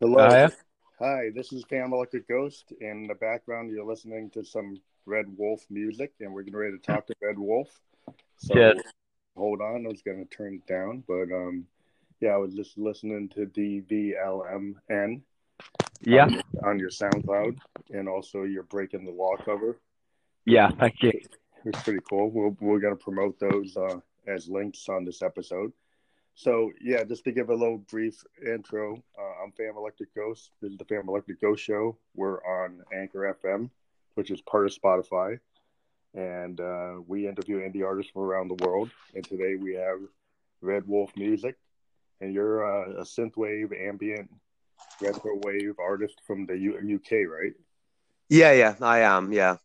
Hello. Hiya. Hi, this is Phantom Electric Ghost. In the background, you're listening to some Red Wolf music, and we're getting ready to talk to Red Wolf. So Good. hold on, I was going to turn it down, but um, yeah, I was just listening to DVLMN Yeah. on, on your SoundCloud, and also your Breaking the Law cover. Yeah. Thank you. It's pretty cool. We're, we're going to promote those uh, as links on this episode. So, yeah, just to give a little brief intro, uh, I'm Phantom Electric Ghost. This is the Phantom Electric Ghost Show. We're on Anchor FM, which is part of Spotify. And uh, we interview indie artists from around the world. And today we have Red Wolf Music. And you're uh, a synthwave, ambient, retro wave artist from the U- UK, right? Yeah, yeah, I am. Yeah.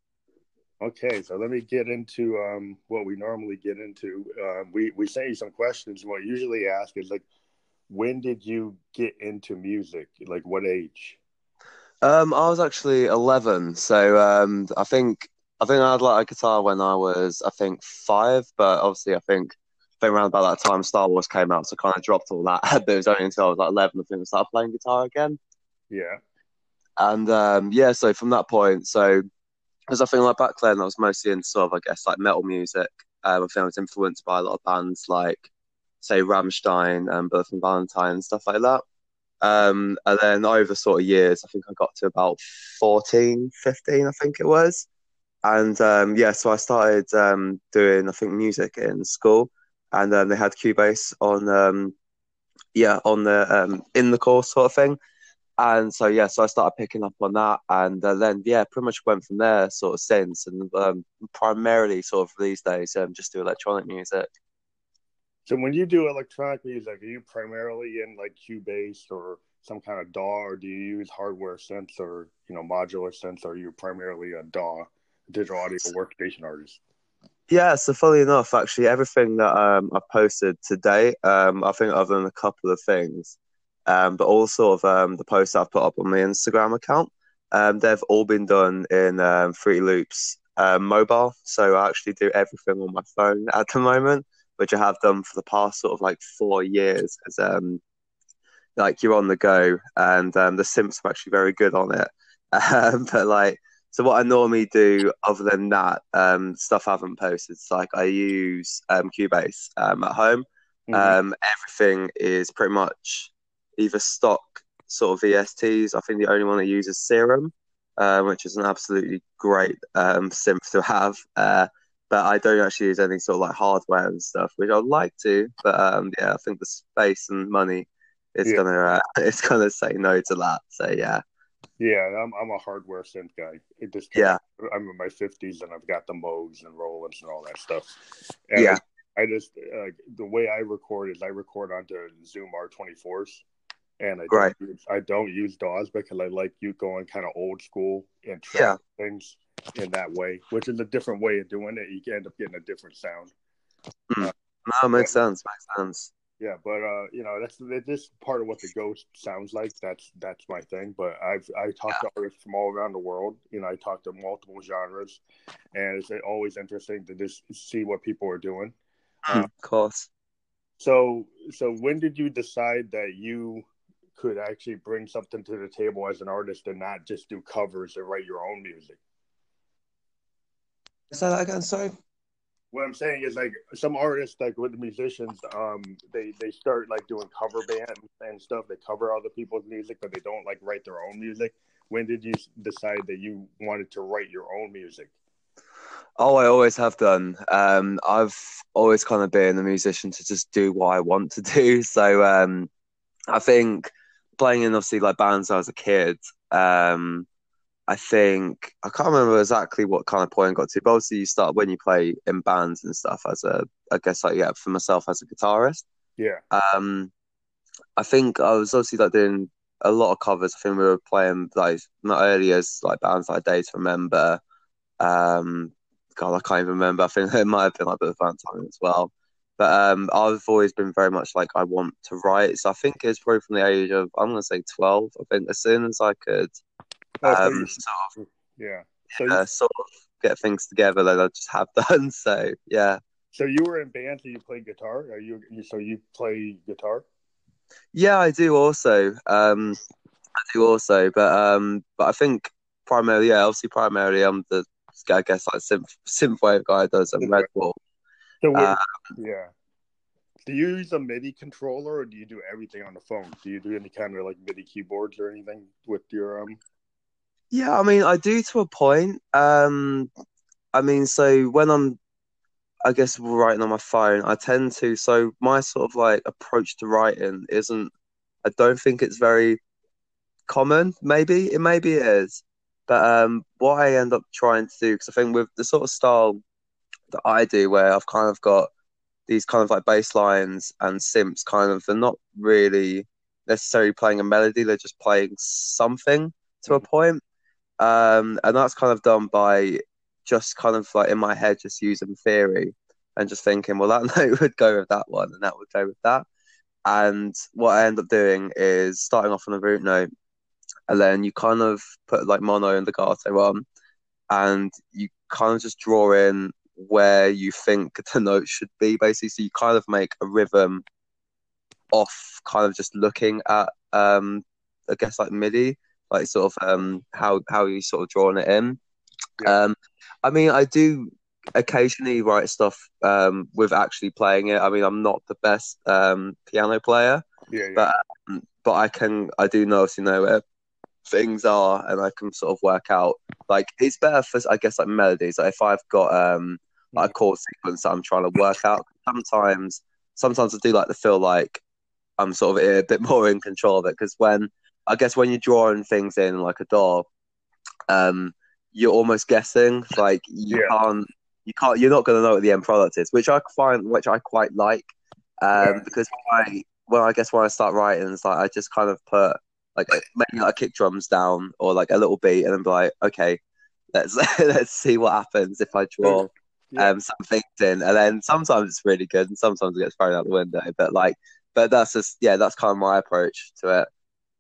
Okay, so let me get into um, what we normally get into. Uh, we we sent you some questions. What I usually ask is like, when did you get into music? Like, what age? Um, I was actually eleven, so um, I think I think I had like a guitar when I was I think five, but obviously I think I think around about that time Star Wars came out, so I kind of dropped all that. but it was only until I was like eleven I think I started playing guitar again. Yeah, And um, yeah, so from that point, so I think like back then I was mostly into sort of I guess like metal music. Um, I think I was influenced by a lot of bands like say Rammstein and Bullet for My Valentine and stuff like that. Um, and then over sort of years, I think I got to about 14, 15, I think it was. And um, yeah, so I started um, doing I think music in school, and um, they had Cubase on um, yeah on the in the course sort of thing and so yeah, so I started picking up on that, and uh, then yeah, pretty much went from there sort of since, and um, primarily sort of these days um, just do electronic music. So when you do electronic music, are you primarily in like Cubase or some kind of DAW, or do you use hardware synths or you know modular synths? Or are you primarily a DAW, digital audio workstation artist? Yeah, so funny enough, actually, everything that um, I posted today, um, I think other than a couple of things, um, but all sort of um, the posts I've put up on my Instagram account, um, they've all been done in um, Fruity Loops um, mobile. So I actually do everything on my phone at the moment, which I have done for the past sort of like four years. Because um, like you're on the go, and um, the synths are actually very good on it. Um, but like, so what I normally do, other than that, um, stuff I haven't posted, it's like I use um, Cubase um, at home. Mhm. Um, everything is pretty much either stock sort of VSTs. I think the only one that uses Serum, uh, which is an absolutely great um, synth to have. Uh, but I don't actually use any sort of like hardware and stuff, which I'd like to. But um, yeah, I think the space and money is Yeah. gonna uh, it's gonna say no to that. So yeah, Yeah, I'm I'm a hardware synth guy. It just yeah, I'm in my fifties and I've got the Moogs and Rolands and all that stuff. And yeah, I just uh, the way I record is I record onto Zoom R24s, and I Right. don't use, I don't use DAWs because I like you going kind of old school and Yeah. things in that way, which is a different way of doing it. You can end up getting a different sound. Hmm. Uh, no, makes sense, makes sense. Yeah, but uh, you know that's just part of what the ghost sounds like. That's that's my thing. But I've I talk to artists from all around the world. You know, I talked to multiple genres, and it's always interesting to just see what people are doing. Hmm, uh, of course. So, so when did you decide that you could actually bring something to the table as an artist and not just do covers and write your own music? Say that again, sorry. What I'm saying is like some artists, like with the musicians, um, they they start like doing cover band and stuff. They cover other people's music, but they don't like write their own music. When did you decide that you wanted to write your own music? Oh, I always have done. Um, I've always kind of been a musician to just do what I want to do. So um, I think playing in obviously like bands I was a kid. Um, I think I can't remember exactly what kind of point I got to, but obviously you start when you play in bands and stuff as a, I guess like yeah, for myself as a guitarist. Yeah, Um, I think I was obviously like doing a lot of covers. I think we were playing like not early as like bands like Day to Remember. Um, God, I can't even remember. I think it might have been like Bullet for My Valentine as well. But um, I've always been very much like I want to write. So I think it's probably from the age of I'm gonna say twelve. I think as soon as I could um, sort of yeah. So you, uh, sort of get things together that I just have done. So yeah. so you were in bands and you played guitar. Are you, so you play guitar? Yeah, I do also. Um, I do also, but um, but I think primarily, yeah, obviously primarily, I'm the I guess like synth synthwave guy does a Red Wolf. So Uh, yeah. Do you use a MIDI controller or do you do everything on the phone? Do you do any kind of like MIDI keyboards or anything with your um? Yeah, I mean, I do to a point. Um, I mean, so when I'm, I guess, writing on my phone, I tend to. So my sort of like approach to writing isn't. I don't think it's very common. Maybe it maybe it is, but um, what I end up trying to do because I think with the sort of style that I do, where I've kind of got these kind of like bass lines and synths, kind of, they're not really necessarily playing a melody. They're just playing something to a point. Um, and that's kind of done by just kind of like in my head, just using theory and just thinking, well, that note would go with that one and that would go with that. And what I end up doing is starting off on a root note, and then you kind of put like mono and legato on, and you kind of just draw in where you think the note should be, basically. So you kind of make a rhythm off kind of just looking at, um, I guess, like MIDI like sort of um how how you sort of drawing it in. Yeah. Um, I mean, I do occasionally write stuff um with actually playing it. I mean, I'm not the best um piano player, Yeah, yeah. but um, but I can I do know you know where things are, and I can sort of work out like it's better for I guess like melodies. Like if I've got um like a chord sequence that I'm trying to work out, sometimes sometimes I do like to feel like I'm sort of a bit more in control of it because when I guess when you're drawing things in like a DAW, um, you're almost guessing. Like you Yeah. can't, you can't, you're not going to know what the end product is, which I find, which I quite like, um, Yeah. because when I, well, I guess when I start writing, it's like I just kind of put like maybe like a kick drums down or like a little beat, and then be like, okay, let's let's see what happens if I draw Yeah. um some things in, and then sometimes it's really good, and sometimes it gets thrown out the window. But like, but that's just yeah, that's kind of my approach to it.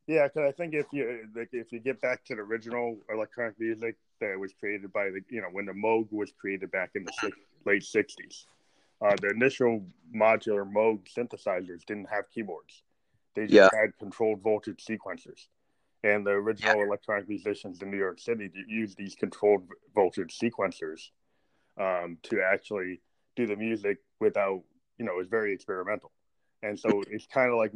Yeah, because I think if you like, if you get back to the original electronic music that was created by the you know when the Moog was created back in the six, late '60s, uh, the initial modular Moog synthesizers didn't have keyboards; they just Yeah. had controlled voltage sequencers. And the original electronic musicians in New York City used these controlled voltage sequencers um, to actually do the music without you know it's very experimental, and so it's kind of like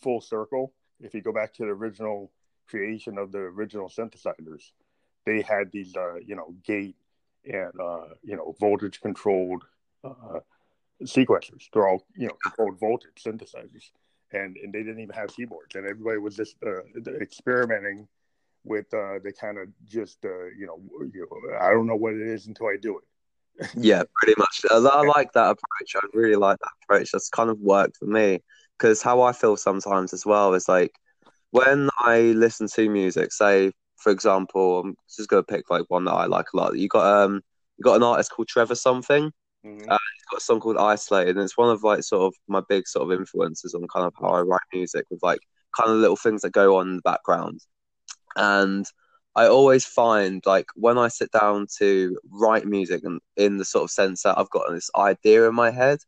full circle if you go back to the original creation of the original synthesizers, they had these, uh, you know, gate and uh, you know voltage controlled uh, sequencers. They're all you know controlled voltage synthesizers, and and they didn't even have keyboards, and everybody was just uh, experimenting with. Uh, they kind of just, uh, you know, you know, I don't know what it is until I do it. Yeah, pretty much. I, I like that approach. I really like that approach. That's kind of worked for me because how I feel sometimes as well is like when I listen to music. Say, for example, I'm just gonna pick like one that I like a lot. You got um, you got an artist called Trevor something. Mhm. Uh, He's got a song called Isolated, and it's one of like sort of my big sort of influences on kind of how I write music with like kind of little things that go on in the background. And I always find like when I sit down to write music and in the sort of sense that I've got this idea in my head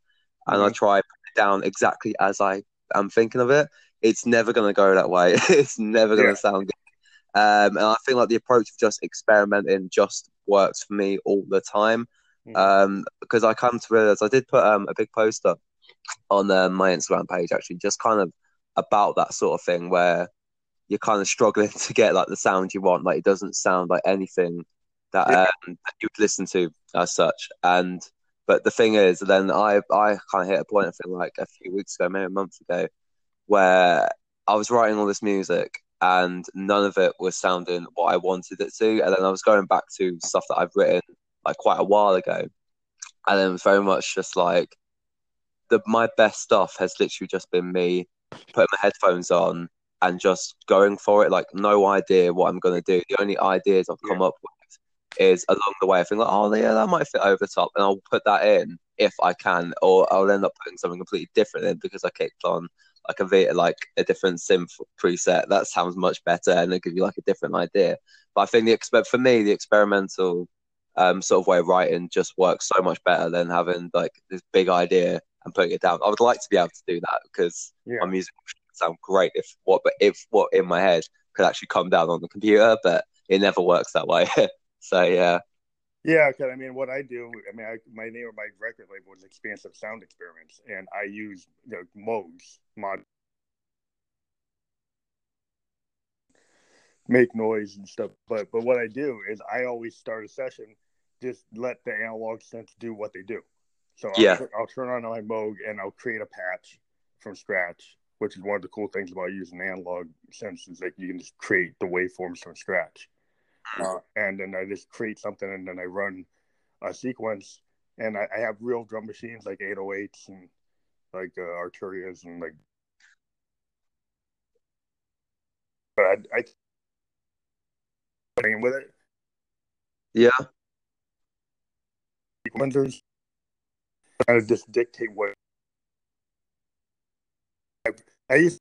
and I Mhm. try to put it down exactly as I am thinking of it, it's never going to go that way. it's never going to Yeah. sound good. Um, and I feel like the approach of just experimenting just works for me all the time. Mhm. Um, because I come to realize I did put um, a big post up on um, my Instagram page actually, just kind of about that sort of thing where you're kind of struggling to get like the sound you want. Like it doesn't sound like anything that, Yeah. um, that you would listen to as such. And but the thing is, then I I kind of hit a point. I think like a few weeks ago, maybe a month ago, where I was writing all this music and none of it was sounding what I wanted it to. And then I was going back to stuff that I've written like quite a while ago, and then very much just like the my best stuff has literally just been me putting my headphones on and just going for it. Like no idea what I'm gonna do. The only ideas I've come up with is along the way. I think like, oh yeah, that might fit over the top, and I'll put that in if I can, or I'll end up putting something completely different in because I kicked on like a V like a different synth preset. That sounds much better, and it gives you like a different idea. But I think the expect for me the experimental um, sort of way of writing just works so much better than having like this big idea and putting it down. I would like to be able to do that because Yeah. my music would sound great if what but if what in my head could actually come down on the computer, but it never works that way. so yeah. Yeah, because I mean, what I do, I mean, I, my name of my record label is Expansive Sound Experiments, and I use you know, modes, mod, make noise and stuff. But but what I do is I always start a session, just let the analog synths do what they do. So I'll, Yeah. I'll turn on my Moog and I'll create a patch from scratch, which is one of the cool things about using analog synths is that you can just create the waveforms from scratch. Uh, and then I just create something and then I run a sequence. And I, I have real drum machines like 808s and like uh, Arturias and like. But I, I playing with it Yeah. Sequencers kind of just dictate what I, I used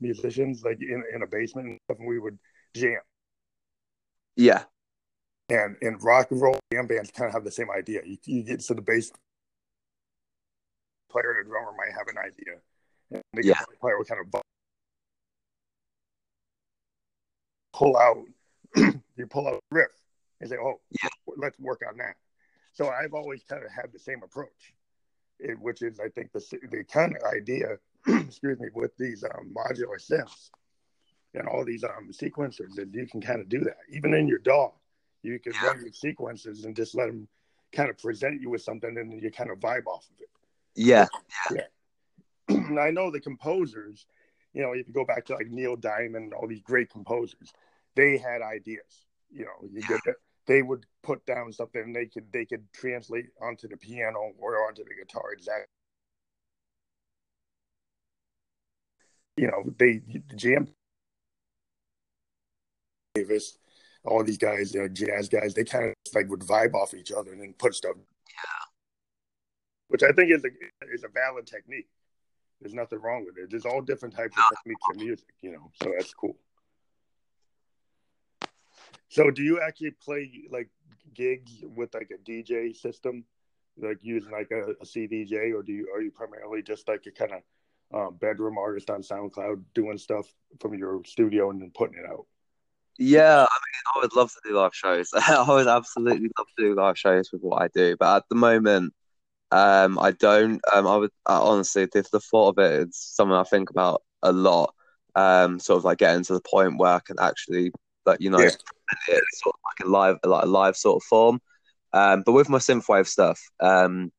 musicians like in, in a basement and stuff and we would jam Yeah. and in rock and roll jam bands kind of have the same idea you, you get to the bass player and the drummer might have an idea and the Yeah. guitar player would kind of pull out you pull out a riff and say oh Yeah. let's work on that so i've always kind of had the same approach it, which is i think the, the kind of idea excuse me with these um, modular synths and all these um, sequencers that you can kind of do that even in your DAW you can Yeah. run your sequences and just let them kind of present you with something and then you kind of vibe off of it Yeah. and I know the composers, you know, if you go back to like Neil Diamond and all these great composers, they had ideas. You know, you get that they would put down something and they could they could translate onto the piano or onto the guitar exactly. You know, they jam Davis, all these guys, you know, jazz guys, they kind of like would vibe off each other and then put stuff. Which I think is a is a valid technique. There's nothing wrong with it. There's all different types of techniques in music, you know, so that's cool. So, do you actually play like gigs with like a DJ system, like using like a, a CDJ, or do you are you primarily just like a kind of uh, bedroom artist on SoundCloud doing stuff from your studio and then putting it out? Yeah, I mean, I would love to do live shows. I would absolutely love to do live shows with what I do, but at the moment, um, I don't. Um, I would I, honestly, the, the thought of it is something I think about a lot. Um, sort of like getting to the point where I can actually, like you know, Yeah. it sort of like a live, like a live sort of form. Um, but with my synthwave stuff, um,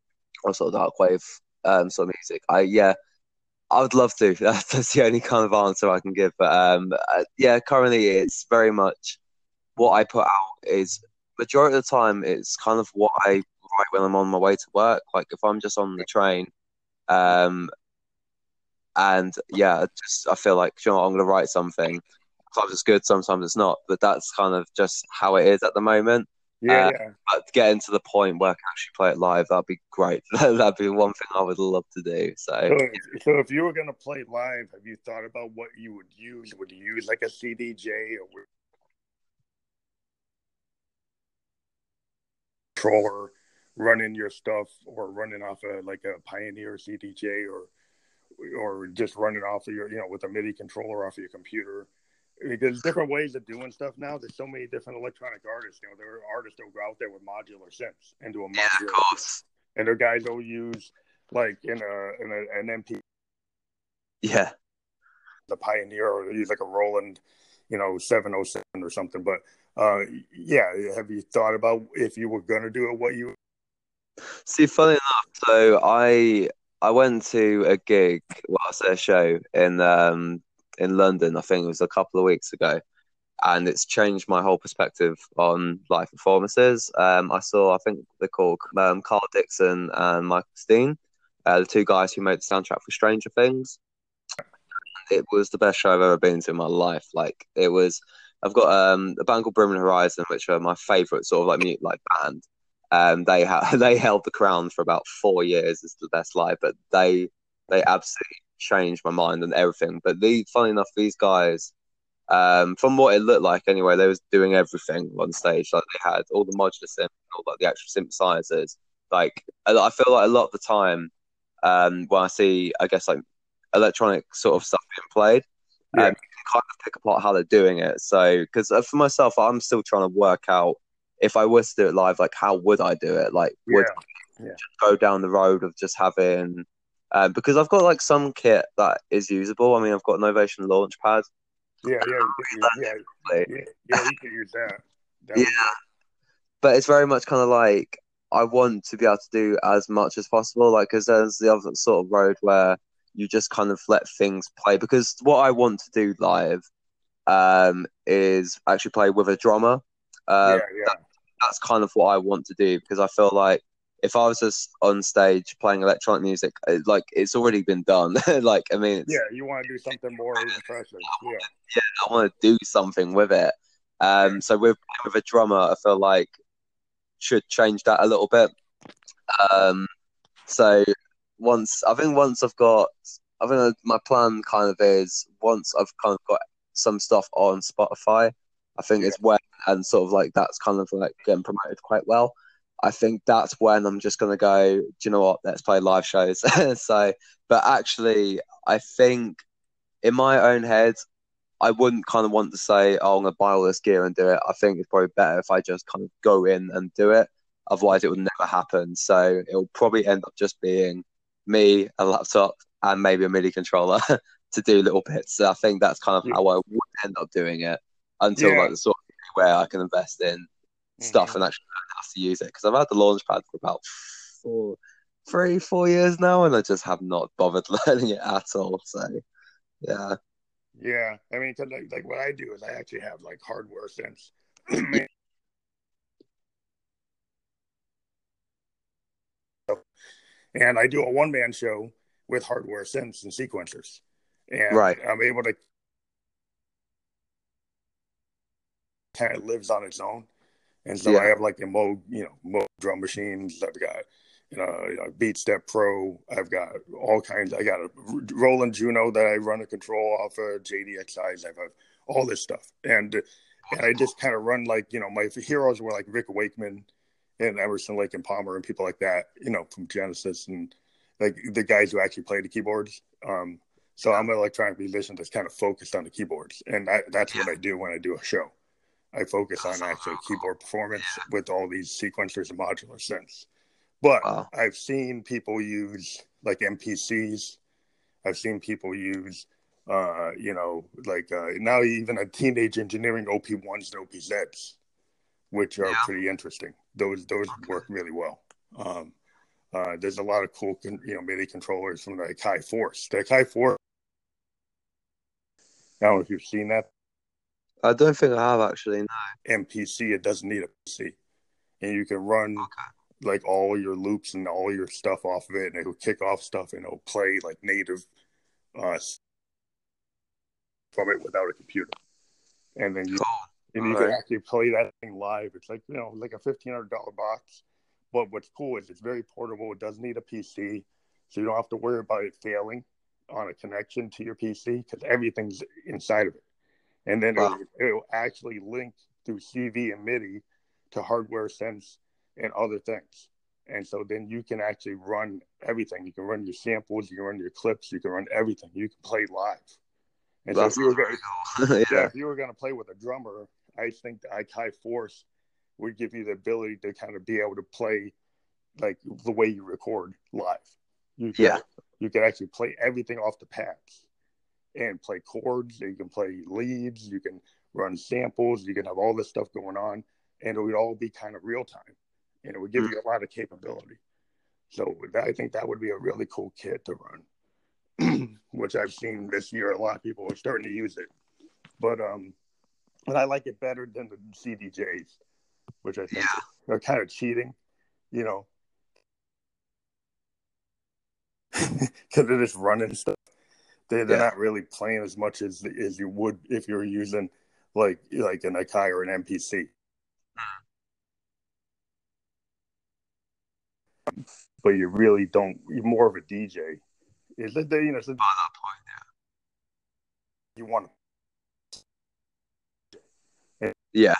or sort of dark wave, um, sort of music, I yeah, I would love to. That's, that's the only kind of answer I can give. But um, uh, yeah, currently it's very much what I put out is majority of the time it's kind of what I write when I'm on my way to work. Like if I'm just on the train, um, and yeah, I just I feel like you know I'm gonna write something. Sometimes it's good, sometimes it's not. But that's kind of just how it is at the moment. Yeah, Uh, yeah. But getting to the point where I can actually play it live, that'd be great. that'd be one thing I would love to do. So So, so if you were going to play live, have you thought about what you would use? Would you use like a CDJ or controller running your stuff, or running off a like a Pioneer CDJ, or or just running off of your you know with a MIDI controller off of your computer? There's different ways of doing stuff now. There's so many different electronic artists. You know, there are artists that go out there with modular synths and do a yeah, modular, of course. and there are guys will use like in a in a, an MP Yeah. the Pioneer or use like a Roland, you know, 707 or something. But uh, yeah, have you thought about if you were going to do it, what you See, funny enough, so I I went to a gig, well, I say a show in um in London. I think it was a couple of weeks ago, and it's changed my whole perspective on live performances. Um, I saw, I think they're called um, Kyle Dixon and Michael Stein, uh, the two guys who made the soundtrack for Stranger Things. It was the best show I've ever been to in my life. Like it was. I've got um, a band called Bring Me the Horizon, which are my favorite sort of like mute like band. Um, they ha- they held the crown for about four years as the best live, but they they absolutely changed my mind and everything. But the funny enough, these guys, um, from what it looked like anyway, they was doing everything on stage. Like they had all the modular synth, all like the actual synthesizers. Like I feel like a lot of the time, um, when I see, I guess like electronic sort of stuff being played, Yeah. um, kind of pick apart how they're doing it. So, because for myself, I'm still trying to work out if I was to do it live, like how would I do it? Like, would Yeah, yeah. just go down the road of just having, um, because I've got like some kit that is usable. I mean, I've got an Novation Launchpad. yeah, yeah, you can yeah, yeah, yeah, you can use that. That Yeah. but it's very much kind of like I want to be able to do as much as possible. Like, because there's the other sort of road where you just kind of let things play. Because what I want to do live um, is actually play with a drummer. Uh, yeah, yeah, That's kind of what I want to do because I feel like if I was just on stage playing electronic music, it- like it's already been done. like, I mean, yeah. You want to do something more impressive? Yeah, I want to do something with it. Um, so with with a drummer, I feel like should change that a little bit. Um, so once I think once I've got, I think my plan kind of is once I've kind of got some stuff on Spotify, I think Yeah. it's when and sort of like that's kind of like getting promoted quite well. I think that's when I'm just gonna go. Do you know what? Let's play live shows. so, but actually, I think in my own head, I wouldn't kind of want to say, "Oh, I'm gonna buy all this gear and do it." I think it's probably better if I just kind of go in and do it. Otherwise, it would never happen. So it'll probably end up just being me, a laptop, and maybe a MIDI controller to do little bits. So I think that's kind of Yeah. how I would end up doing it until Yeah. like the sort of where I can invest in stuff Mhm. and actually learn how to use it. Because I've had the Launchpad for about four, three, four years now, and I just have not bothered learning it at all. So yeah, Yeah, I mean, like, like what I do is I actually have like hardware synths, and I do a one man show with hardware synths and sequencers, and Right. I'm able to kind of lives on its own, and so Yeah. I have like the Moog, you know, Moog drum machines. I've got you know, you know, Beat Step Pro. I've got all kinds. I got a Roland Juno that I run a control off of JDXIs. I've got all this stuff, and and I just kind of run like you know my heroes were like Rick Wakeman and Emerson Lake and Palmer and people like that, you know, from Genesis and like the guys who actually play the keyboards. Um, so I'm an electronic musician that's kind of focused on the keyboards, and that, that's what I do when I do a show. I focus on actually keyboard performance with all these sequencers and modular synths. But Wow. I've seen people use like MPCs. I've seen people use, uh, you know, like uh, now even a teenage engineering OP1s and OPZs, which are Yeah. pretty interesting. Those those work really well. Um, uh, there's a lot of cool, con- you know, MIDI controllers from the Akai Force. The Akai Force. I don't know if you've seen that I don't think I have actually. No. MPC. It doesn't need a PC, and you can run Okay. like all your loops and all your stuff off of it, and it'll kick off stuff and it'll play like native uh, from it without a computer. And then you and you can Alright. actually play that thing live. It's like you know, like a fifteen hundred dollar box. But what's cool is it's very portable. It doesn't need a PC, so you don't have to worry about it failing on a connection to your PC because everything's inside of it. And then Wow. it'll, it'll actually link through CV and MIDI to hardware synths and other things. And so then you can actually run everything. You can run your samples, you can run your clips, you can run everything. You can play live. And That's so if you were very going, cool. yeah, yeah. if you were going to play with a drummer, I think the Akai Force would give you the ability to kind of be able to play like the way you record live. You can, Yeah. you can actually play everything off the pads and play chords. You can play leads. You can run samples. You can have all this stuff going on, and it would all be kind of real time, and it would give you a lot of capability. So that, I think that would be a really cool kit to run, which I've seen this year. A lot of people are starting to use it, but um, but I like it better than the CDJs, which I think Yeah. are kind of cheating, you know, because they're just running stuff. They, they're Yeah. not really playing as much as as you would if you were using like like an Akai or an MPC. But you really don't. You're more of a DJ. Is it? You know, so By that point, yeah. you want To... Yeah.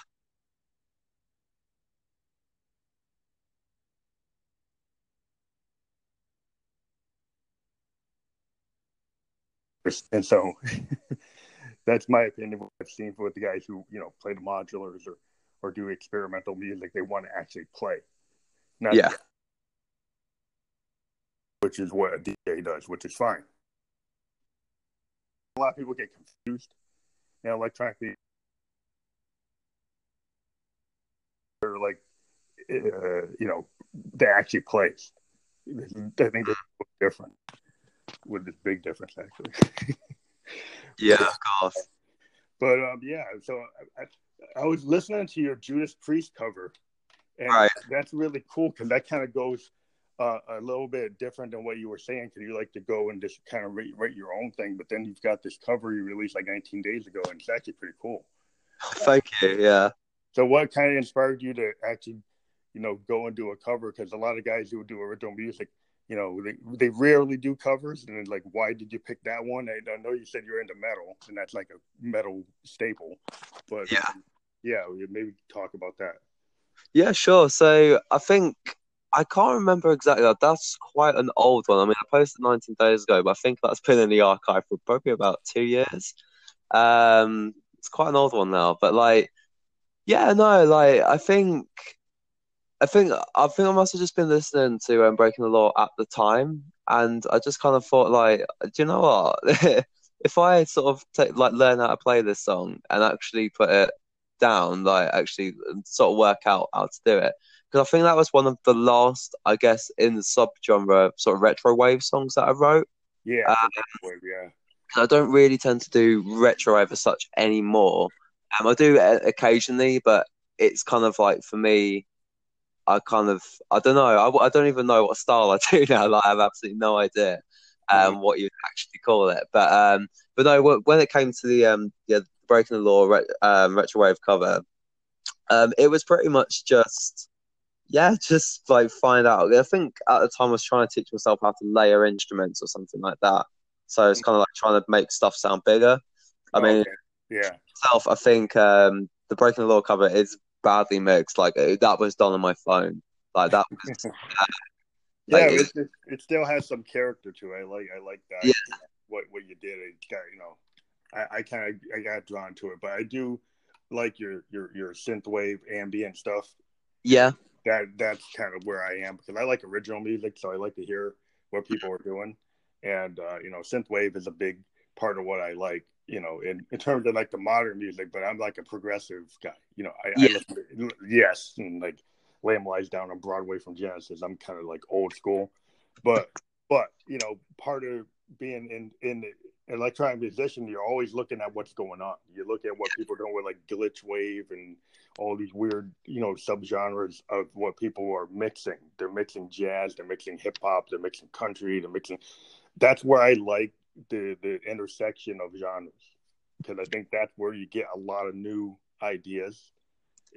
And so that's my opinion. What I've seen with the guys who you know play the modulars or or do experimental music, they want to actually play. Not yeah. Which is what a DJ does, which is fine. A lot of people get confused. You know, electronic or like uh, you know they actually plays. I think they're different with this big difference actually. yeah, of course. But um, yeah, so I, I, was listening to your Judas Priest cover, and right. that's really cool because that kind of goes uh, a little bit different than what you were saying because you like to go and just kind of write, write your own thing. But then you've got this cover you released like 19 days ago, and it's actually pretty cool. Thank you. Yeah. So, what kind of inspired you to actually, you know, go and do a cover? Because a lot of guys who do original music, you know, they they rarely do covers. And like, why did you pick that one? I, I know you said you're into metal, and that's like a metal staple. But yeah, yeah, maybe talk about that. Yeah, sure. So I think I can't remember exactly. That's quite an old one. I mean, I posted 19 days ago, but I think that's been in the archive for probably about two years. Um, it's quite an old one now, but like yeah, no, like I think, I think, I think I must have just been listening to um, Breaking the Law at the time, and I just kind of thought, like, do you know what? if I sort of take, like learn how to play this song and actually put it down, like actually sort of work out how to do it, because I think that was one of the last, I guess, in the subgenre sort of retro wave songs that I wrote. Yeah, um, wave, yeah. I don't really tend to do retro wave as such anymore. Um, I do occasionally, but it's kind of like for me, I kind of I don't know. I, I don't even know what style I do now. Like I have absolutely no idea um, mm-hmm. what you actually call it. But um, but no, when it came to the um, yeah, breaking the law re- um, retrowave cover, um, it was pretty much just yeah, just like find out. I think at the time I was trying to teach myself how to layer instruments or something like that. So it's mm. kind of like trying to make stuff sound bigger. I mean, okay. yeah, itself, I think um, the Breaking the Law cover is badly mixed. Like that was done on my phone. Like that was. Uh, yeah, it, it, it, still has some character to it. I like I like that. Yeah. What what you did, it got you know, I, I kind of I got drawn to it, but I do like your your your synth wave ambient stuff. Yeah. That that's kind of where I am because I like original music, so I like to hear what people are doing, and uh, you know, synth wave is a big part of what I like you know, in, in terms of like the modern music, but I'm like a progressive guy. You know, I, yeah. I to, yes, and like Lamb Lies Down on Broadway from Genesis. I'm kind of like old school, but but you know, part of being in in the electronic musician, you're always looking at what's going on. You look at what people are doing with like glitch wave and all these weird, you know, subgenres of what people are mixing. They're mixing jazz, they're mixing hip hop, they're mixing country, they're mixing. That's where I like the the intersection of genres because I think that's where you get a lot of new ideas.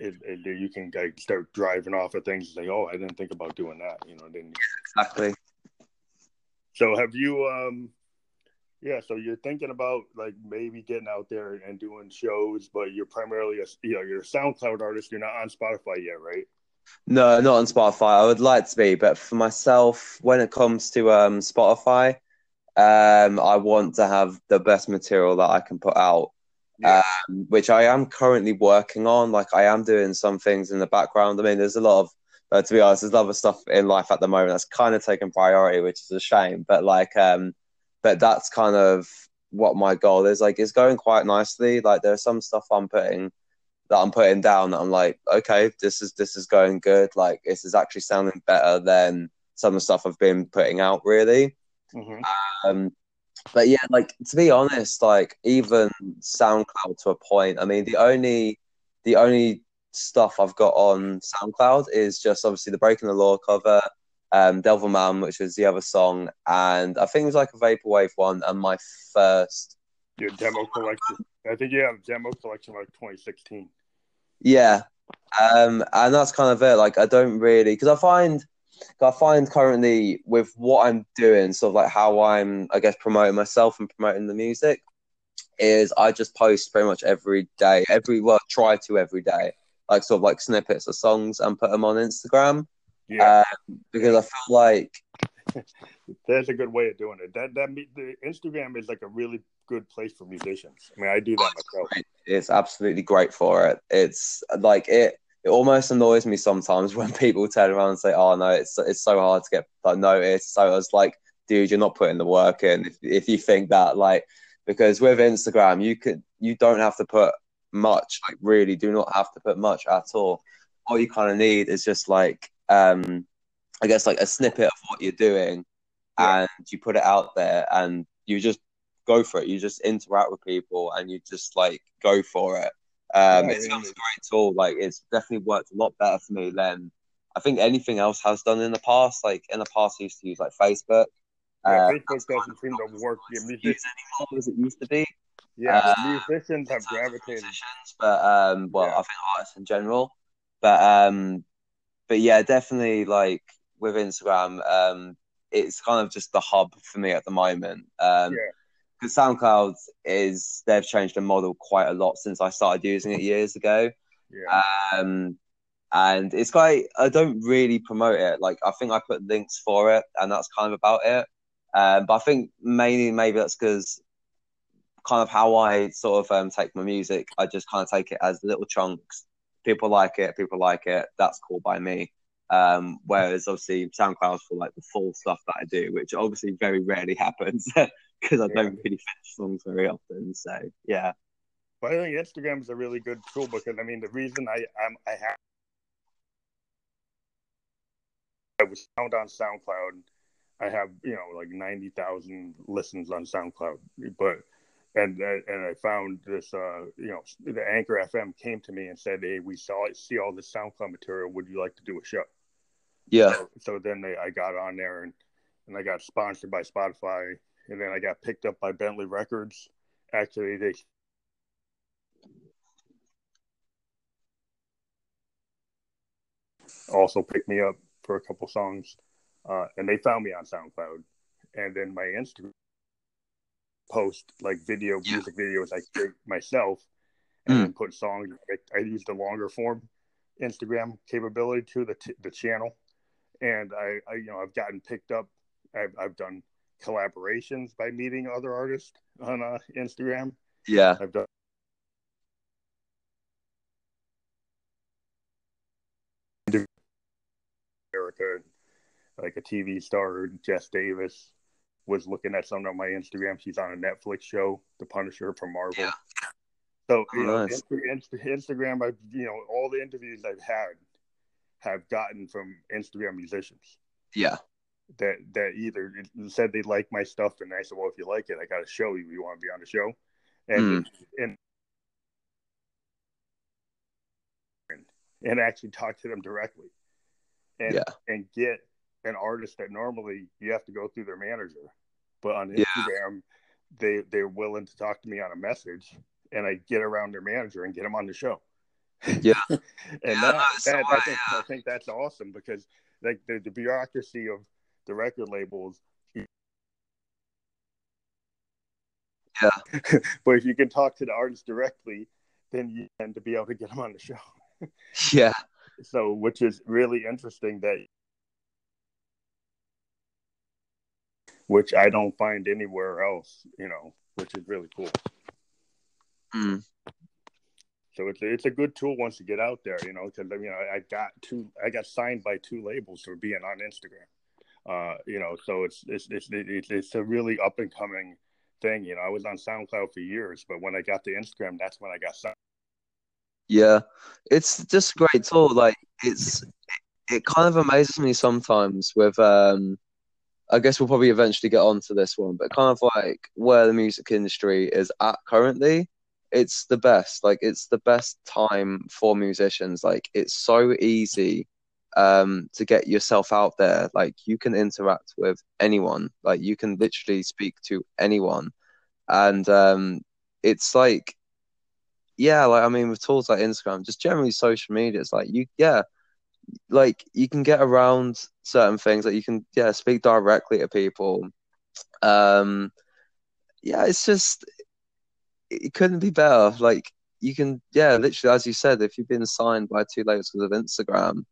And, you can like, start driving off of things and say, "Oh, I didn't think about doing that." You know, then exactly. So have you? um Yeah, so you're thinking about like maybe getting out there and doing shows, but you're primarily a you know you're a SoundCloud artist. You're not on Spotify yet, right? No, not on Spotify. I would like to be, but for myself, when it comes to um Spotify, um, I want to have the best material that I can put out, yeah. um, which I am currently working on. Like I am doing some things in the background. I mean, there's a lot of, uh, to be honest, there's a lot of stuff in life at the moment that's kind of taking priority, which is a shame. But like, um, but that's kind of what my goal is. Like, it's going quite nicely. Like, there's some stuff I'm putting that I'm putting down that I'm like, okay, this is this is going good. Like, this is actually sounding better than some of the stuff I've been putting out. Really. Mm-hmm. Um, but yeah, like to be honest, like even SoundCloud to a point. I mean, the only the only stuff I've got on SoundCloud is just obviously the Breaking the Law cover, um, Devilman, which was the other song, and I think it was like a vaporwave one, and my first your demo collection. I think you have a demo collection like 2016. Yeah, um, and that's kind of it. Like I don't really because I find I find currently with what I'm doing, sort of like how I'm, I guess, promoting myself and promoting the music, is I just post pretty much every day, every well, try to every day, like sort of like snippets of songs and put them on Instagram. Yeah, um, because I feel like that's a good way of doing it. That that the Instagram is like a really good place for musicians. I mean, I do that myself. It's absolutely great for it. It's like it. It almost annoys me sometimes when people turn around and say, "Oh no, it's it's so hard to get like noticed." So I was like, "Dude, you're not putting the work in if, if you think that." Like, because with Instagram, you could you don't have to put much. Like, really, do not have to put much at all. All you kind of need is just like, um, I guess, like a snippet of what you're doing, Yeah. and you put it out there, and you just go for it. You just interact with people, and you just like go for it. Um, Yeah, it's, I mean, it's a great tool. Like it's definitely worked a lot better for me than I think anything else has done in the past. Like in the past, I used to use like Facebook. Yeah, Uh, Facebook doesn't seem to work. Yeah, use music, anymore as it used to be. yeah Uh, musicians have in terms of gravitated. musicians, but um, well, Yeah. I think artists in general. But um, but yeah, definitely like with Instagram, um, it's kind of just the hub for me at the moment. Um, Yeah. Because SoundCloud is they've changed the model quite a lot since I started using it years ago. Yeah, Um, and it's quite I don't really promote it. Like I think I put links for it, and that's kind of about it. Um, but I think mainly maybe that's because kind of how I sort of um, take my music. I just kind of take it as little chunks. People like it, people like it. That's cool by me. Um, whereas obviously SoundCloud's for like the full stuff that I do, which obviously very rarely happens because I Yeah. don't really finish songs very often. So yeah, but I think Instagram is a really good tool because I mean the reason I I'm, I have I was found on SoundCloud. I have you know like ninety thousand listens on SoundCloud, but and and I found this uh you know the Anchor FM came to me and said, hey, we saw see all this SoundCloud material. Would you like to do a show? yeah, So, so then they, I got on there and, and I got sponsored by Spotify and then I got picked up by Bentley Records. Actually, they also picked me up for a couple songs, uh, and they found me on SoundCloud. And then my Instagram post like video, Yeah. music videos I create myself, and then put songs. I, I use the longer form Instagram capability to the t- the channel, and I, I you know I've gotten picked up. I've I've done collaborations by meeting other artists on uh, Instagram. yeah, I've done America, like a TV star, Jess Davis, was looking at some on my Instagram. She's on a Netflix show, The Punisher from Marvel. Yeah. So Oh, you know, nice. Inst- Inst- Instagram, I've you know, all the interviews I've had have gotten from Instagram musicians yeah, that that either said they like my stuff, and I said, well, if you like it, I got to show you. You want to be on the show, and hmm. and and actually talk to them directly, and Yeah. and get an artist that normally you have to go through their manager, but on Yeah. Instagram, they they're willing to talk to me on a message, and I get around their manager and get them on the show. Yeah. and Yeah, that, it's that alright, I think yeah. I uh think that's awesome because like the, the bureaucracy of the record labels. Yeah. but if you can talk to the artist directly, then you tend to be able to get them on the show. yeah, So, which is really interesting that, which I don't find anywhere else, you know, which is really cool. Mm. So it's it's a good tool once you get out there, you know, because I mean I, I got two, I got signed by two labels for being on Instagram, uh, you know, so it's it's it's it's, it's a really up and coming thing, you know. I was on SoundCloud for years, but when I got to Instagram, that's when I got signed. yeah. It's just great tool. Like it's it kind of amazes me sometimes with um I guess we'll probably eventually get onto this one, but kind of like where the music industry is at currently, it's the best. Like it's the best time for musicians. Like it's so easy um to get yourself out there. Like you can interact with anyone. Like you can literally speak to anyone. And um it's like yeah, like I mean with tools like Instagram, just generally social media, it's like you yeah, like you can get around certain things like you can yeah speak directly to people um yeah it's just it couldn't be better like you can yeah literally as you said if you've been signed by two labels of instagram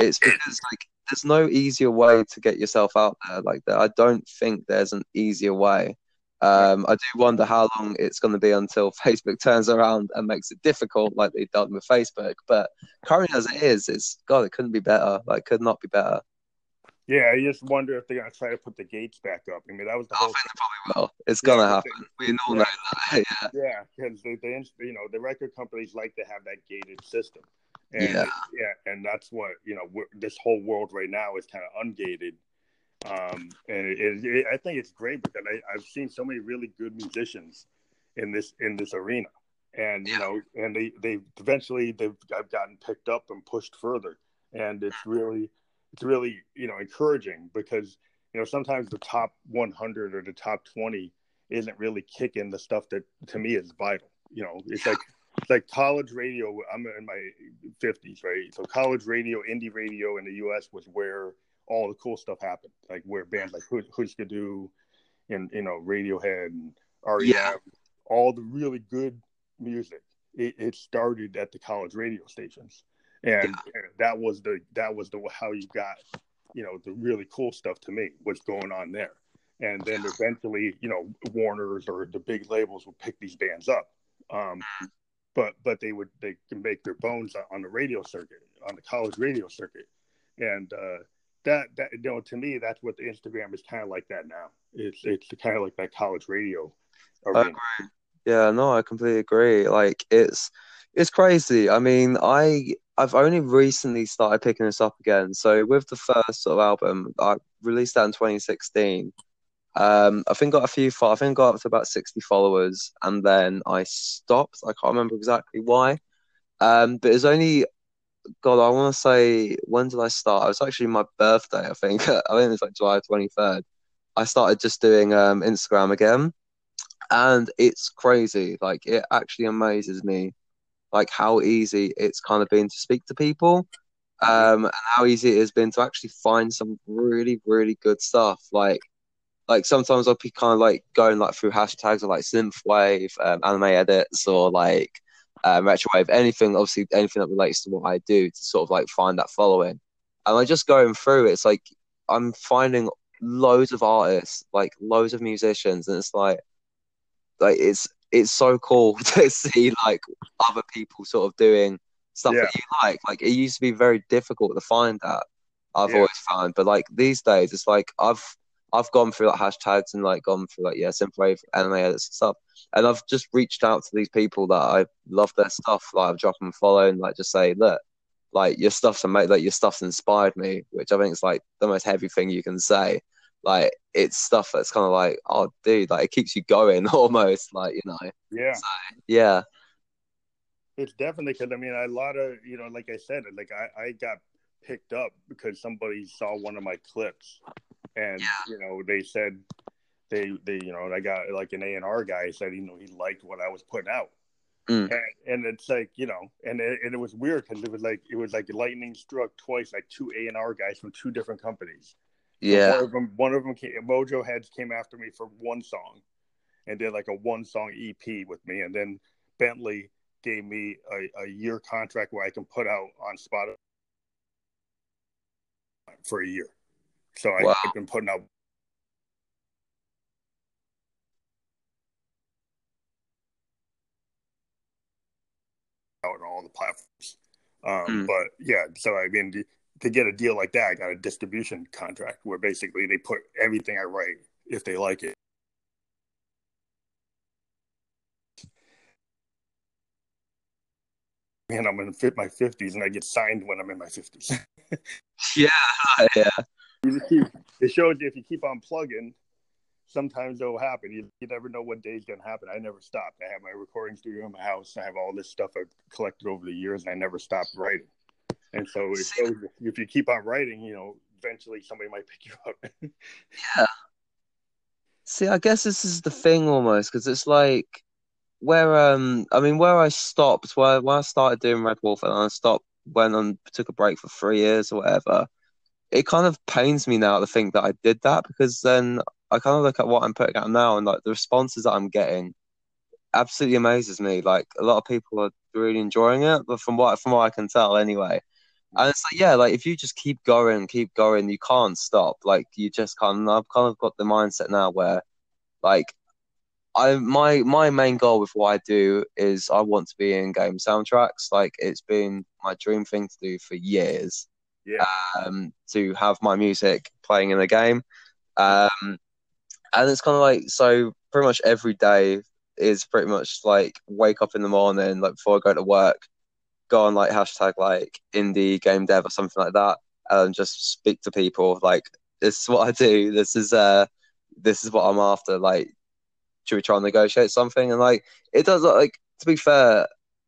it's because like there's no easier way to get yourself out there like that i don't think there's an easier way Um, I do wonder how long it's going to be until Facebook turns around and makes it difficult, like they've done with Facebook. But currently, as it is, it's God, it couldn't be better. Like, could not be better. Yeah, I just wonder if they're gonna try to put the gates back up. I mean, that was the I whole. think they probably will. It's gonna Yeah, happen. We all know that. yeah. Yeah, because they, they, you know, the record companies like to have that gated system. And, Yeah. yeah, and that's what you know. This whole world right now is kind of ungated, um, and it, it, I think it's great because I, I've seen so many really good musicians in this in this arena, and you Yeah. know, and they they eventually they've I've gotten picked up and pushed further, and it's really it's really you know encouraging because you know sometimes the top 100 or the top 20 isn't really kicking the stuff that to me is vital. You know, it's like it's like college radio. I'm in my 50s, right? So college radio, indie radio in the U.S. was where all the cool stuff happened. Like where bands like Hush- Husker Du and you know Radiohead and REM, Yeah. all the really good music. It, it started at the college radio stations, and, and that was the that was the how you got you know the really cool stuff to me. What's going on there? and then eventually, you know, Warner's or the big labels would pick these bands up. Um, but but they would they can make their bones on- the radio circuit, on the college radio circuit, and uh, that that you know to me that's what the Instagram is kind of like that now. It's it's kind of like that college radio. I arena. agree. Yeah, no, I completely agree. Like it's it's crazy. I mean, I I've only recently started picking this up again. So with the first sort of album, I released that in 2016. Um, I think got a few. I think got up to about 60 followers, and then I stopped. I can't remember exactly why. Um, but it's only God. I want to say when did I start? It was actually my birthday. I think. I think it's like July 23rd. I started just doing um Instagram again and it's crazy. Like it actually amazes me, like how easy it's kind of been to speak to people, um, and how easy it has been to actually find some really, really good stuff. Like, like sometimes I'll be kind of like going like through hashtags or like synthwave, um, anime edits, or like um, retrowave, anything. Obviously, anything that relates to what I do to sort of like find that following. And I just going through it's like I'm finding loads of artists, like loads of musicians, and it's like like it's it's so cool to see like other people sort of doing stuff Yeah. that you like. Like it used to be very difficult to find that. I've Yeah. always found, but like these days, it's like I've I've gone through like hashtags and like gone through like yeah, synthwave, anime edits and stuff, and I've just reached out to these people that I love their stuff. Like I've dropped them a follow and like just say, look, like your stuff's amazing, like your stuff's inspired me, which I think is like the most heavy thing you can say. Like it's stuff that's kind of like, oh, dude, like it keeps you going almost, like you know, Yeah, yeah, it's definitely because I mean a lot of you know, like I said, like I I got picked up because somebody saw one of my clips, and Yeah. you know they said they they you know I got like an A and R guy said you know he liked what I was putting out. Mm. And, and it's like you know, and it, and it was weird because it was like it was like lightning struck twice, like two A and R guys from two different companies. yeah, One of them, one of them came, Mojo Heads came after me for one song, and did like a one song EP with me, and then Bentley gave me a, a year contract where I can put out on Spotify for a year. So I, Wow. I've been putting out. Out on all the platforms, um, Mm. but yeah. So I mean, to- to get a deal like that, I got a distribution contract where basically they put everything I write if they like it. Man, I'm in fit- my fifties, and I get signed when I'm in my fifties. yeah, yeah, it shows you if you keep on plugging, sometimes it'll happen. You, you never know what day's gonna happen. I never stopped. I have my recording studio in my house. I have all this stuff I've collected over the years, and I never stopped writing. And so it shows if you keep on writing, you know, eventually somebody might pick you up. yeah. See, I guess this is the thing almost because it's like where um, I mean, where I stopped, where when I started doing Red Wolf and I stopped, went on, took a break for three years or whatever. It kind of pains me now to think that I did that because then I kind of look at what I'm putting out now and like the responses that I'm getting absolutely amazes me. Like a lot of people are really enjoying it, but from what from what I can tell anyway. And it's like, yeah, like if you just keep going, keep going, you can't stop. Like you just can't. I've kind of got the mindset now where, like, I my my main goal with what I do is I want to be in game soundtracks. Like it's been my dream thing to do for years. Yeah. Um, to have my music playing in the game. Um, and it's kind of like so pretty much every day is pretty much like wake up in the morning like before I go to work, go on like hashtag like indie game dev or something like that, and just speak to people. Like this is what I do. This is uh this is what I'm after. Like should we try and negotiate something? And like it does like to be fair,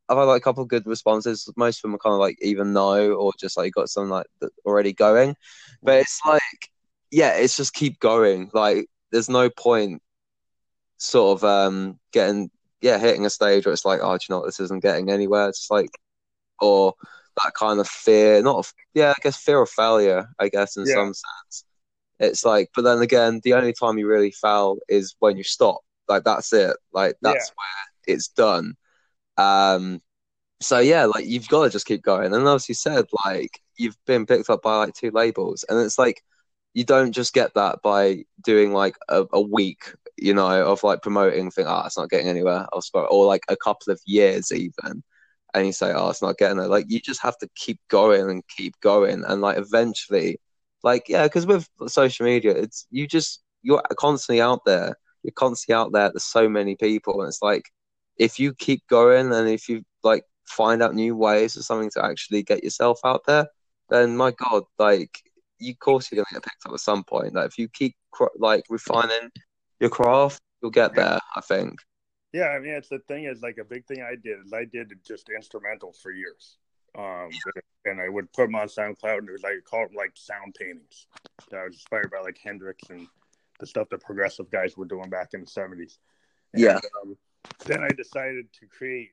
I've had like a couple of good responses. Most of them are kind of like even no or just like got some like that already going. But it's like yeah, it's just keep going. Like there's no point sort of um getting yeah, hitting a stage where it's like, oh, do you know what, this isn't getting anywhere. It's like or that kind of fear, not of, yeah, I guess fear of failure, I guess in Yeah. some sense. It's like, but then again, the only time you really fail is when you stop. Like that's it. Like that's where it's done. Um, so yeah, like you've got to just keep going. And as you said, like you've been picked up by like two labels, and it's like you don't just get that by doing like a, a week, you know, of like promoting. Think, ah, it's not getting anywhere. I'll or like a couple of years even, and you say, oh, it's not getting there. Like you just have to keep going and keep going, and like eventually, like yeah, because with social media, it's you just you're constantly out there. You're constantly out there. There's so many people, and it's like if you keep going and if you like find out new ways or something to actually get yourself out there, then my God, like you, of course you're gonna get picked up at some point. Like if you keep cr- like refining your craft, you'll get there. I think. Yeah, I mean, it's the thing is like a big thing I did is I did just instrumentals for years. Um, and I would put them on SoundCloud and it was like called them like sound paintings. So I was inspired by like Hendrix and the stuff that progressive guys were doing back in the seventies. Yeah. Um, then I decided to create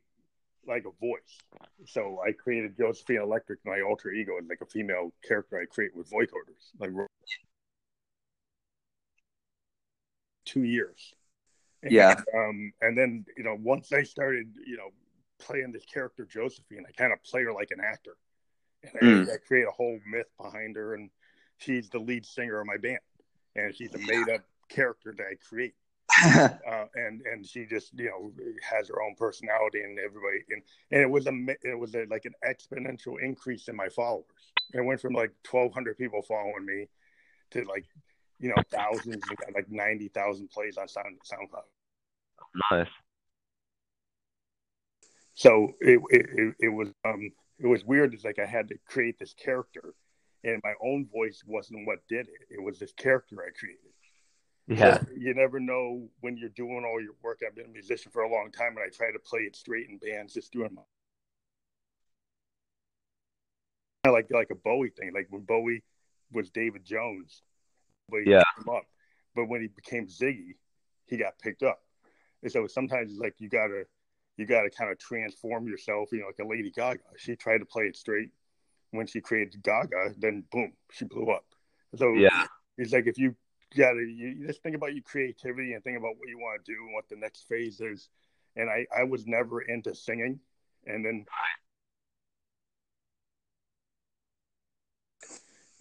like a voice. So I created Josephine Electric, my alter ego, and like a female character I create with vocoders. Like two years. And, Yeah. Um, and then you know, once I started, you know, playing this character Josephine, I kind of play her like an actor, and I, Mm. I create a whole myth behind her, and she's the lead singer of my band, and she's a made up character that I create. Uh, and and she just you know has her own personality and everybody and, and it was a it was a, like an exponential increase in my followers. It went from like twelve hundred people following me to like you know thousands, we got like ninety thousand plays on Sound SoundCloud. Nice. So it, it it it was um it was weird. It's like I had to create this character, and my own voice wasn't what did it. It was this character I created. Yeah. You never know when you're doing all your work. I've been a musician for a long time, and I try to play it straight in bands, just doing my like like a Bowie thing. Like when Bowie was David Jones, but Yeah. up. But when he became Ziggy, he got picked up. And so sometimes it's like you gotta you gotta kind of transform yourself. You know, like a Lady Gaga. She tried to play it straight. When she created Gaga, then boom, she blew up. So Yeah. it's like if you to you, you just think about your creativity and think about what you want to do and what the next phase is. And I I was never into singing, and then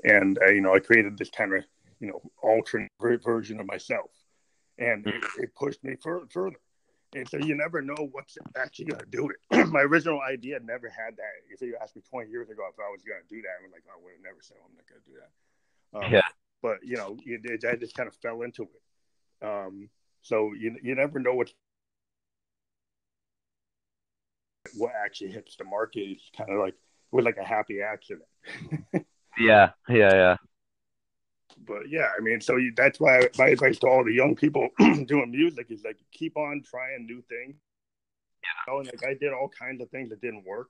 and uh, you know I created this kind of you know alternate version of myself, and it, it pushed me fur- further. And so you never know what's actually going to do it. My original idea never had that. If you asked me 20 years ago if I was going to do that, I'm like, I would have never said I'm not going to do that. Um, Yeah. But you know, you, it, I just kind of fell into it. Um, so you you never know what what actually hits the market. It's kind of like it was like a happy accident. Yeah. Yeah. Yeah. but yeah, I mean, so you, that's why my advice to all the young people doing music is like keep on trying new things. You know, and like I did all kinds of things that didn't work,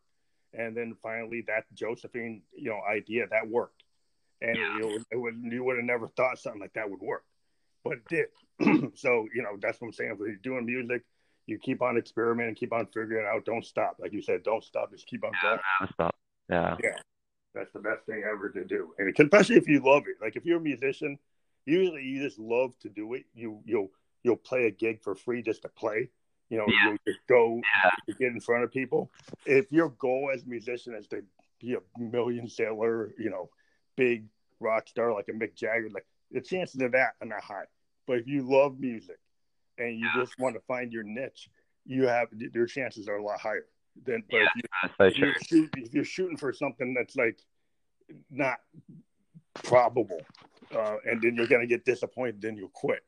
and then finally that Josephine, you know, idea that worked, and you know, it would, you would have never thought something like that would work, but it did. so you know, that's what I'm saying. When you're doing music, you keep on experimenting, keep on figuring it out. Don't stop, like you said, don't stop. Just keep on going. Never stop. Yeah. Yeah. That's the best thing ever to do, and especially if you love it. Like if you're a musician, usually you just love to do it. You you'll you'll play a gig for free just to play. You know, Yeah. you'll just go Yeah. to get in front of people. If your goal as a musician is to be a million seller, you know, big rock star like a Mick Jagger, like the chances of that are not high. But if you love music and you just want to find your niche, you have your chances are a lot higher than. But Yeah, if, you, That's so if, true. you're shoot, if you're shooting for something that's like not probable, uh, and then you're gonna get disappointed, then you'll quit.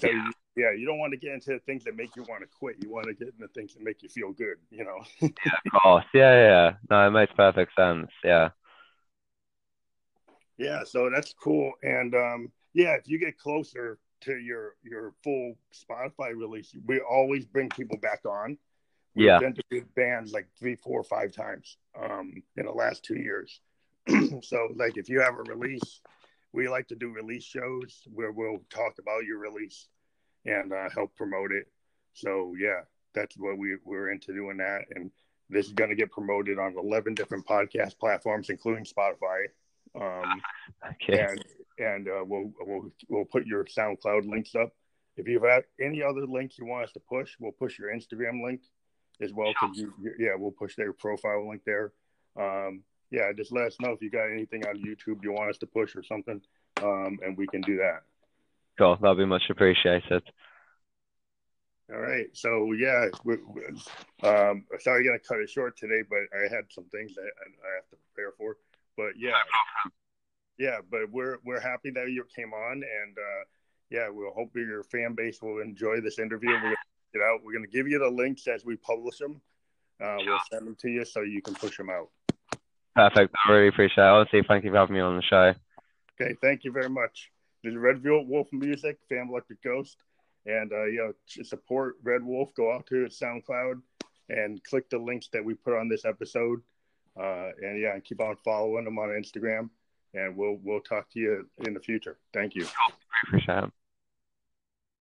So, Yeah. yeah, you don't want to get into things that make you want to quit. You want to get into things that make you feel good. You know. Yeah, of course. Yeah, yeah, yeah. No, it makes perfect sense. Yeah. Yeah, so that's cool. And um, yeah, if you get closer to your your full Spotify release, we always bring people back on. We've Yeah. interviewed bands like three, four, five times um, in the last two years. so, like, if you have a release, we like to do release shows where we'll talk about your release and uh, help promote it. So, yeah, that's what we we're into doing that. And this is going to get promoted on 11 different podcast platforms, including Spotify. Um, Okay. and and uh, we'll we'll we'll put your SoundCloud links up. If you have got any other links you want us to push, we'll push your Instagram link as well. 'cause you, yeah, we'll push their profile link there. Um, yeah, just let us know if you got anything on YouTube you want us to push or something, um, and we can do that. Cool. That'll be much appreciated. All right. So yeah, we, we, um, sorry, gonna cut it short today, but I had some things that I, I have to prepare for. But yeah, yeah, but we're we're happy that you came on, and uh, yeah, we'll hope your fan base will enjoy this interview. We're gonna get out. We're gonna give you the links as we publish them. Uh, we'll send them to you so you can push them out. Perfect. I really appreciate it. Honestly, thank you for having me on the show. Okay, thank you very much. This is Red Wolf Music, Fan Electric Ghost, and uh, you know, support Red Wolf. Go out to SoundCloud and click the links that we put on this episode. Uh, and yeah, and keep on following them on Instagram. And we'll we'll talk to you in the future. Thank you. Appreciate it.